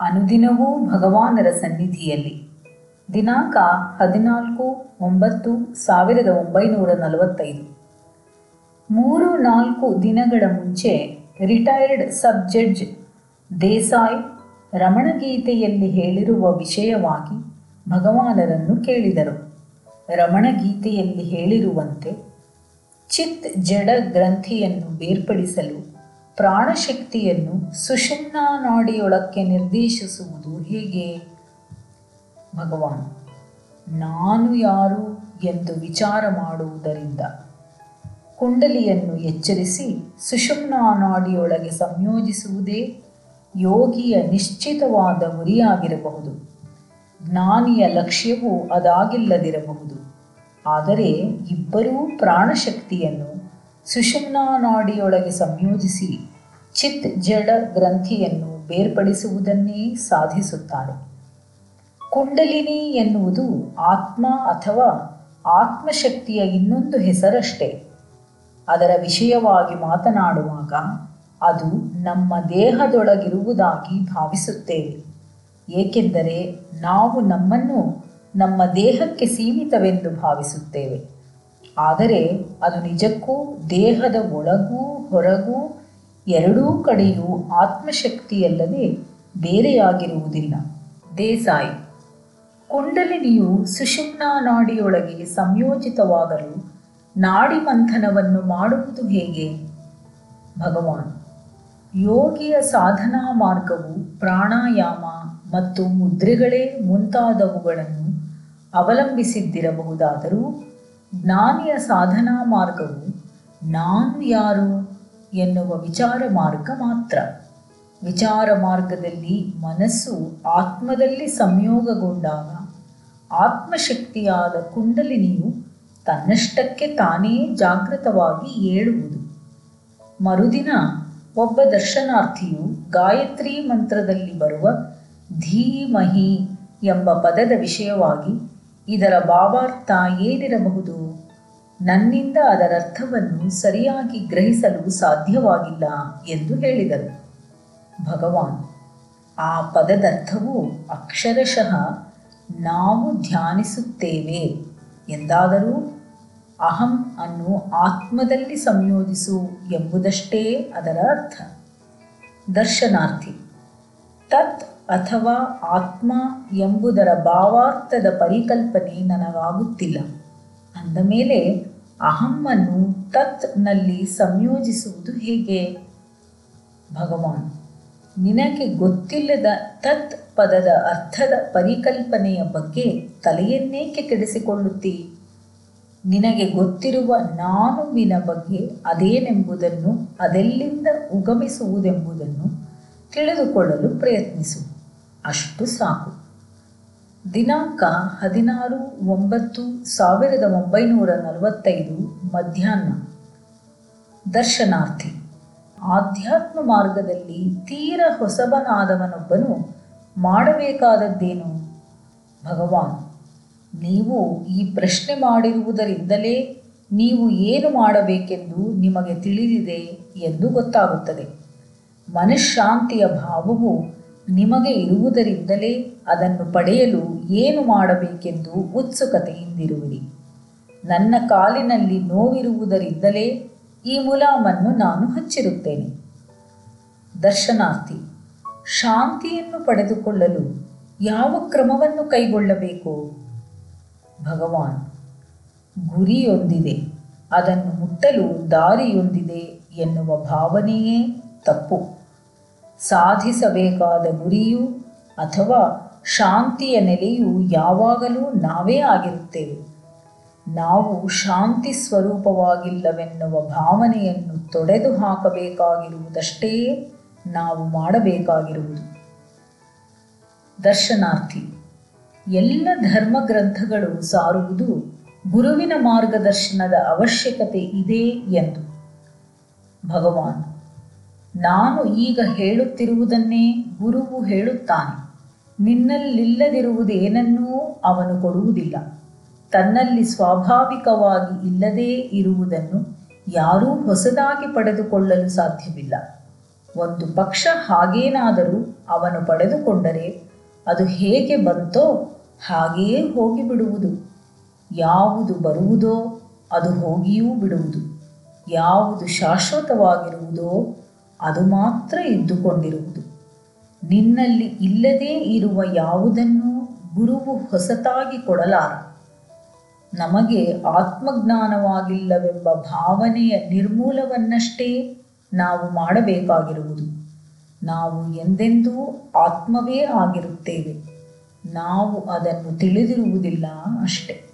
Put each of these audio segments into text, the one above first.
ಅನುದಿನವೂ ಭಗವಾನರ ಸನ್ನಿಧಿಯಲ್ಲಿ. ದಿನಾಂಕ ಹದಿನಾಲ್ಕು ಒಂಬತ್ತು ಸಾವಿರದ ಒಂಬೈನೂರ ನಲವತ್ತೈದು. ಮೂರು ನಾಲ್ಕು ದಿನಗಳ ಮುಂಚೆ ರಿಟೈರ್ಡ್ ಸಬ್ ಜಡ್ಜ್ ದೇಸಾಯಿ ರಮಣಗೀತೆಯಲ್ಲಿ ಹೇಳಿರುವ ವಿಷಯವಾಗಿ ಭಗವಾನರನ್ನು ಕೇಳಿದರು. ರಮಣಗೀತೆಯಲ್ಲಿ ಹೇಳಿರುವಂತೆ ಚಿತ್ ಜಡ ಗ್ರಂಥಿಯನ್ನು ಬೇರ್ಪಡಿಸಲು ಪ್ರಾಣಶಕ್ತಿಯನ್ನು ಸುಷುಮ್ನ ನಾಡಿಯೊಳಕ್ಕೆ ನಿರ್ದೇಶಿಸುವುದು ಹೇಗೆ? ಭಗವಾನ್, ನಾನು ಯಾರು ಎಂದು ವಿಚಾರ ಮಾಡುವುದರಿಂದ. ಕುಂಡಲಿಯನ್ನು ಎಚ್ಚರಿಸಿ ಸುಷುಮ್ನ ನಾಡಿಯೊಳಗೆ ಸಂಯೋಜಿಸುವುದೇ ಯೋಗಿಯ ನಿಶ್ಚಿತವಾದ ಗುರಿಯಾಗಿರಬಹುದು. ಜ್ಞಾನಿಯ ಲಕ್ಷ್ಯವು ಅದಾಗಿಲ್ಲದಿರಬಹುದು. ಆದರೆ ಇಬ್ಬರೂ ಪ್ರಾಣಶಕ್ತಿಯನ್ನು ಸುಷುಮ್ನಾ ನಾಡಿಯೊಳಗೆ ಸಂಯೋಜಿಸಿ ಚಿತ್ ಜಡ ಗ್ರಂಥಿಯನ್ನು ಬೇರ್ಪಡಿಸುವುದನ್ನೇ ಸಾಧಿಸುತ್ತಾನೆ ಕುಂಡಲಿನಿ ಎನ್ನುವುದು ಆತ್ಮ ಅಥವಾ ಆತ್ಮಶಕ್ತಿಯ ಇನ್ನೊಂದು ಹೆಸರಷ್ಟೇ. ಅದರ ವಿಷಯವಾಗಿ ಮಾತನಾಡುವಾಗ ಅದು ನಮ್ಮ ದೇಹದೊಳಗಿರುವುದಾಗಿ ಭಾವಿಸುತ್ತೇವೆ. ಏಕೆಂದರೆ ನಾವು ನಮ್ಮನ್ನು ನಮ್ಮ ದೇಹಕ್ಕೆ ಸೀಮಿತವೆಂದು ಭಾವಿಸುತ್ತೇವೆ. ಆದರೆ ಅದು ನಿಜಕ್ಕೂ ದೇಹದ ಒಳಗೂ ಹೊರಗೂ ಎರಡೂ ಕಡೆಯೂ ಆತ್ಮಶಕ್ತಿಯಲ್ಲದೆ ಬೇರೆಯಾಗಿರುವುದಿಲ್ಲ. ದೇಸಾಯಿ, ಕುಂಡಲಿನಿಯು ಸುಷುಮ್ನಾ ನಾಡಿಯೊಳಗೆ ಸಂಯೋಜಿತವಾಗಲು ನಾಡಿ ಮಂಥನವನ್ನು ಮಾಡುವುದು ಹೇಗೆ? ಭಗವಾನ್, ಯೋಗಿಯ ಸಾಧನಾ ಮಾರ್ಗವು ಪ್ರಾಣಾಯಾಮ ಮತ್ತು ಮುದ್ರೆಗಳೇ ಮುಂತಾದವುಗಳನ್ನು ಅವಲಂಬಿಸಿದ್ದಿರಬಹುದಾದರೂ ಜ್ಞಾನಿಯ ಸಾಧನಾ ಮಾರ್ಗವು ನಾನು ಯಾರು ಎನ್ನುವ ವಿಚಾರ ಮಾರ್ಗ ಮಾತ್ರ. ವಿಚಾರ ಮಾರ್ಗದಲ್ಲಿ ಮನಸ್ಸು ಆತ್ಮದಲ್ಲಿ ಸಂಯೋಗಗೊಂಡಾಗ ಆತ್ಮಶಕ್ತಿಯಾದ ಕುಂಡಲಿನಿಯು ತನ್ನಷ್ಟಕ್ಕೆ ತಾನೇ ಜಾಗೃತವಾಗಿ ಏಳುವುದು. ಮರುದಿನ ಒಬ್ಬ ದರ್ಶನಾರ್ಥಿಯು ಗಾಯತ್ರಿ ಮಂತ್ರದಲ್ಲಿ ಬರುವ ಧೀಮಹಿ ಎಂಬ ಪದದ ವಿಷಯವಾಗಿ ಇದರ ಭಾವಾರ್ಥ ಏನಿರಬಹುದು ನನ್ನಿಂದ ಅದರರ್ಥವನ್ನು ಸರಿಯಾಗಿ ಗ್ರಹಿಸಲು ಸಾಧ್ಯವಾಗಿಲ್ಲ ಎಂದು ಹೇಳಿದರು. ಭಗವಾನ್, ಆ ಪದದರ್ಥವು ಅಕ್ಷರಶಃ ನಾವು ಧ್ಯಾನಿಸುತ್ತೇವೆ ಎಂದಾದರೂ ಅಹಂ ಅನ್ನು ಆತ್ಮದಲ್ಲಿ ಸಂಯೋಜಿಸು ಎಂಬುದಷ್ಟೇ ಅದರ ಅರ್ಥ. ದರ್ಶನಾರ್ಥಿ, ತತ್ ಅಥವಾ ಆತ್ಮ ಎಂಬುದರ ಭಾವಾರ್ಥದ ಪರಿಕಲ್ಪನೆ ನನಗಾಗುತ್ತಿಲ್ಲ. ಅಂದ ಮೇಲೆ ಅಹಮ್ಮನ್ನು ತತ್ನಲ್ಲಿ ಸಂಯೋಜಿಸುವುದು ಹೇಗೆ? ಭಗವಾನ್, ನಿನಗೆ ಗೊತ್ತಿಲ್ಲದ ತತ್ ಪದದ ಅರ್ಥದ ಪರಿಕಲ್ಪನೆಯ ಬಗ್ಗೆ ತಲೆಯನ್ನೇಕೆ ಕೆಡಿಸಿಕೊಳ್ಳುತ್ತಿ? ನಿನಗೆ ಗೊತ್ತಿರುವ ನಾನುವಿನ ಬಗ್ಗೆ ಅದೇನೆಂಬುದನ್ನು ಅದೆಲ್ಲಿಂದ ಉಗಮಿಸುವುದೆಂಬುದನ್ನು ತಿಳಿದುಕೊಳ್ಳಲು ಪ್ರಯತ್ನಿಸು. ಅಷ್ಟು ಸಾಕು. ದಿನಾಂಕ ಹದಿನಾರು ಒಂಬತ್ತು ಸಾವಿರದ ಒಂಬೈನೂರ ನಲವತ್ತೈದು ಮಧ್ಯಾಹ್ನ. ದರ್ಶನಾರ್ಥಿ. ಆಧ್ಯಾತ್ಮ ಮಾರ್ಗದಲ್ಲಿ ತೀರ ಹೊಸಬನಾದವನೊಬ್ಬನು ಮಾಡಬೇಕಾದದ್ದೇನು? ಭಗವಾನ್, ನೀವು ಈ ಪ್ರಶ್ನೆ ಮಾಡಿರುವುದರಿಂದಲೇ ನೀವು ಏನು ಮಾಡಬೇಕೆಂದು ನಿಮಗೆ ತಿಳಿದಿದೆ ಎಂದು ಗೊತ್ತಾಗುತ್ತದೆ. ಮನಃಶಾಂತಿಯ ಭಾವವು ನಿಮಗೆ ಇರುವುದರಿಂದಲೇ ಅದನ್ನು ಪಡೆಯಲು ಏನು ಮಾಡಬೇಕೆಂದು ಉತ್ಸುಕತೆಯಿಂದಿರುವಿರಿ. ನನ್ನ ಕಾಲಿನಲ್ಲಿ ನೋವಿರುವುದರಿಂದಲೇ ಈ ಮುಲಾಮನ್ನು ನಾನು ಹಚ್ಚಿರುತ್ತೇನೆ. ದರ್ಶನಾರ್ಥಿ, ಶಾಂತಿಯನ್ನು ಪಡೆದುಕೊಳ್ಳಲು ಯಾವ ಕ್ರಮವನ್ನು ಕೈಗೊಳ್ಳಬೇಕು? ಭಗವಾನ್, ಗುರಿಯೊಂದಿದೆ, ಅದನ್ನು ಮುಟ್ಟಲು ದಾರಿಯೊಂದಿದೆ ಎನ್ನುವ ಭಾವನೆಯೇ ತಪ್ಪು. ಸಾಧಿಸಬೇಕಾದ ಗುರಿಯು ಅಥವಾ ಶಾಂತಿಯ ನೆಲೆಯು ಯಾವಾಗಲೂ ನಾವೇ ಆಗಿರುತ್ತೇವೆ. ನಾವು ಶಾಂತಿ ಸ್ವರೂಪವಾಗಿಲ್ಲವೆನ್ನುವ ಭಾವನೆಯನ್ನು ತೊಡೆದು ಹಾಕಬೇಕಾಗಿರುವುದಷ್ಟೇ ನಾವು ಮಾಡಬೇಕಾಗಿರುವುದು. ದರ್ಶನಾರ್ಥಿ, ಎಲ್ಲ ಧರ್ಮ ಗ್ರಂಥಗಳು ಸಾರುವುದು ಗುರುವಿನ ಮಾರ್ಗದರ್ಶನದ ಅವಶ್ಯಕತೆ ಇದೆ ಎಂದು ಭಗವಾನ್ ನಾನು ಈಗ ಹೇಳುತ್ತಿರುವುದನ್ನೇ ಗುರುವು ಹೇಳುತ್ತಾನೆ. ನಿನ್ನಲ್ಲಿಲ್ಲದಿರುವುದೇನನ್ನೂ ಅವನು ಕೊಡುವುದಿಲ್ಲ. ತನ್ನಲ್ಲಿ ಸ್ವಾಭಾವಿಕವಾಗಿ ಇಲ್ಲದೇ ಇರುವುದನ್ನು ಯಾರೂ ಹೊಸದಾಗಿ ಪಡೆದುಕೊಳ್ಳಲು ಸಾಧ್ಯವಿಲ್ಲ. ಒಂದು ಪಕ್ಷ ಹಾಗೇನಾದರೂ ಅವನು ಪಡೆದುಕೊಂಡರೆ ಅದು ಹೇಗೆ ಬಂತೋ ಹಾಗೆಯೇ ಹೋಗಿಬಿಡುವುದು. ಯಾವುದು ಬರುವುದೋ ಅದು ಹೋಗಿಯೂ ಬಿಡುವುದು. ಯಾವುದು ಶಾಶ್ವತವಾಗಿರುವುದೋ ಅದು ಮಾತ್ರ ಇದ್ದುಕೊಂಡಿರುವುದು. ನಿನ್ನಲ್ಲಿ ಇಲ್ಲದೇ ಇರುವ ಯಾವುದನ್ನೂ ಗುರುವು ಹೊಸತಾಗಿ ಕೊಡಲಾರ ನಮಗೆ ಆತ್ಮಜ್ಞಾನವಾಗಿಲ್ಲವೆಂಬ ಭಾವನೆಯ ನಿರ್ಮೂಲವನ್ನಷ್ಟೇ ನಾವು ಮಾಡಬೇಕಾಗಿರುವುದು. ನಾವು ಎಂದೆಂದೂ ಆತ್ಮವೇ ಆಗಿರುತ್ತೇವೆ. ನಾವು ಅದನ್ನು ತಿಳಿದಿರುವುದಿಲ್ಲ ಅಷ್ಟೆ.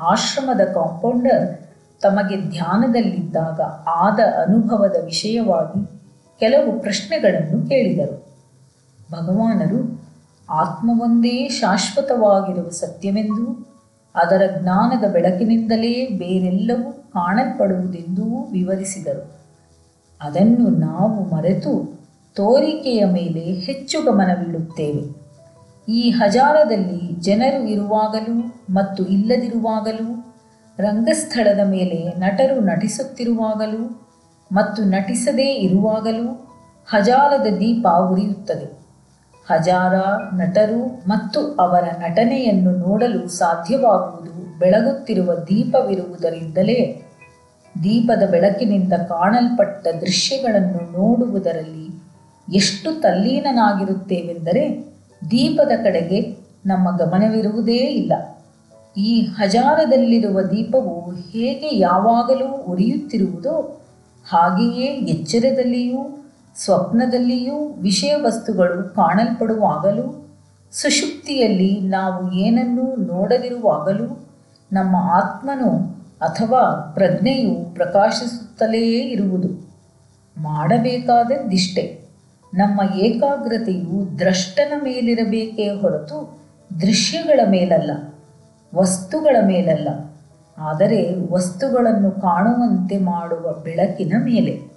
ಆಶ್ರಮದ ಕಾಂಪೌಂಡರ್ ತಮಗೆ ಧ್ಯಾನದಲ್ಲಿದ್ದಾಗ ಆದ ಅನುಭವದ ವಿಷಯವಾಗಿ ಕೆಲವು ಪ್ರಶ್ನೆಗಳನ್ನು ಕೇಳಿದರು. ಭಗವಾನರು, ಆತ್ಮವೊಂದೇ ಶಾಶ್ವತವಾಗಿರುವ ಸತ್ಯವೆಂದೂ, ಅದರ ಜ್ಞಾನದ ಬೆಳಕಿನಿಂದಲೇ ಬೇರೆಲ್ಲವೂ ಕಾಣಲ್ಪಡುವುದೆಂದೂ ವಿವರಿಸಿದರು. ಅದನ್ನು ನಾವು ಮರೆತು ತೋರಿಕೆಯ ಮೇಲೆ ಹೆಚ್ಚು ಗಮನವಿಡುತ್ತೇವೆ. ಈ ಹಜಾರದಲ್ಲಿ ಜನರು ಇರುವಾಗಲೂ ಮತ್ತು ಇಲ್ಲದಿರುವಾಗಲೂ ರಂಗಸ್ಥಳದ ಮೇಲೆ ನಟರು ನಟಿಸುತ್ತಿರುವಾಗಲೂ ಮತ್ತು ನಟಿಸದೇ ಇರುವಾಗಲೂ ಹಜಾರದ ದೀಪ ಉರಿಯುತ್ತದೆ. ಹಜಾರ ನಟರು ಮತ್ತು ಅವರ ನಟನೆಯನ್ನು ನೋಡಲು ಸಾಧ್ಯವಾಗುವುದು ಬೆಳಗುತ್ತಿರುವ ದೀಪವಿರುವುದರಿಂದಲೇ. ದೀಪದ ಬೆಳಕಿನಿಂದ ಕಾಣಲ್ಪಟ್ಟ ದೃಶ್ಯಗಳನ್ನು ನೋಡುವುದರಲ್ಲಿ ಎಷ್ಟು ತಲ್ಲೀನನಾಗಿರುತ್ತೇವೆಂದರೆ ದೀಪದ ಕಡೆಗೆ ನಮ್ಮ ಗಮನವಿರುವುದೇ ಇಲ್ಲ. ಈ ಹಜಾರದಲ್ಲಿರುವ ದೀಪವು ಹೇಗೆ ಯಾವಾಗಲೂ ಉರಿಯುತ್ತಿರುವುದೋ ಹಾಗೆಯೇ ಎಚ್ಚರದಲ್ಲಿಯೂ, ಸ್ವಪ್ನದಲ್ಲಿಯೂ ವಿಷಯ ವಸ್ತುಗಳು ಕಾಣಲ್ಪಡುವಾಗಲೂ, ಸುಷುಪ್ತಿಯಲ್ಲಿ ನಾವು ಏನನ್ನೂ ನೋಡದಿರುವಾಗಲೂ ನಮ್ಮ ಆತ್ಮನು ಅಥವಾ ಪ್ರಜ್ಞೆಯು ಪ್ರಕಾಶಿಸುತ್ತಲೇ ಇರುವುದು. ಮಾಡಬೇಕಾದದ್ದಿಷ್ಟೆ. ನಮ್ಮ ಏಕಾಗ್ರತೆಯು ದ್ರಷ್ಟನ ಮೇಲಿರಬೇಕೇ ಹೊರತು ದೃಶ್ಯಗಳ ಮೇಲಲ್ಲ. ವಸ್ತುಗಳ ಮೇಲಲ್ಲ ಆದರೆ ವಸ್ತುಗಳನ್ನು ಕಾಣುವಂತೆ ಮಾಡುವ ಬೆಳಕಿನ ಮೇಲೆ.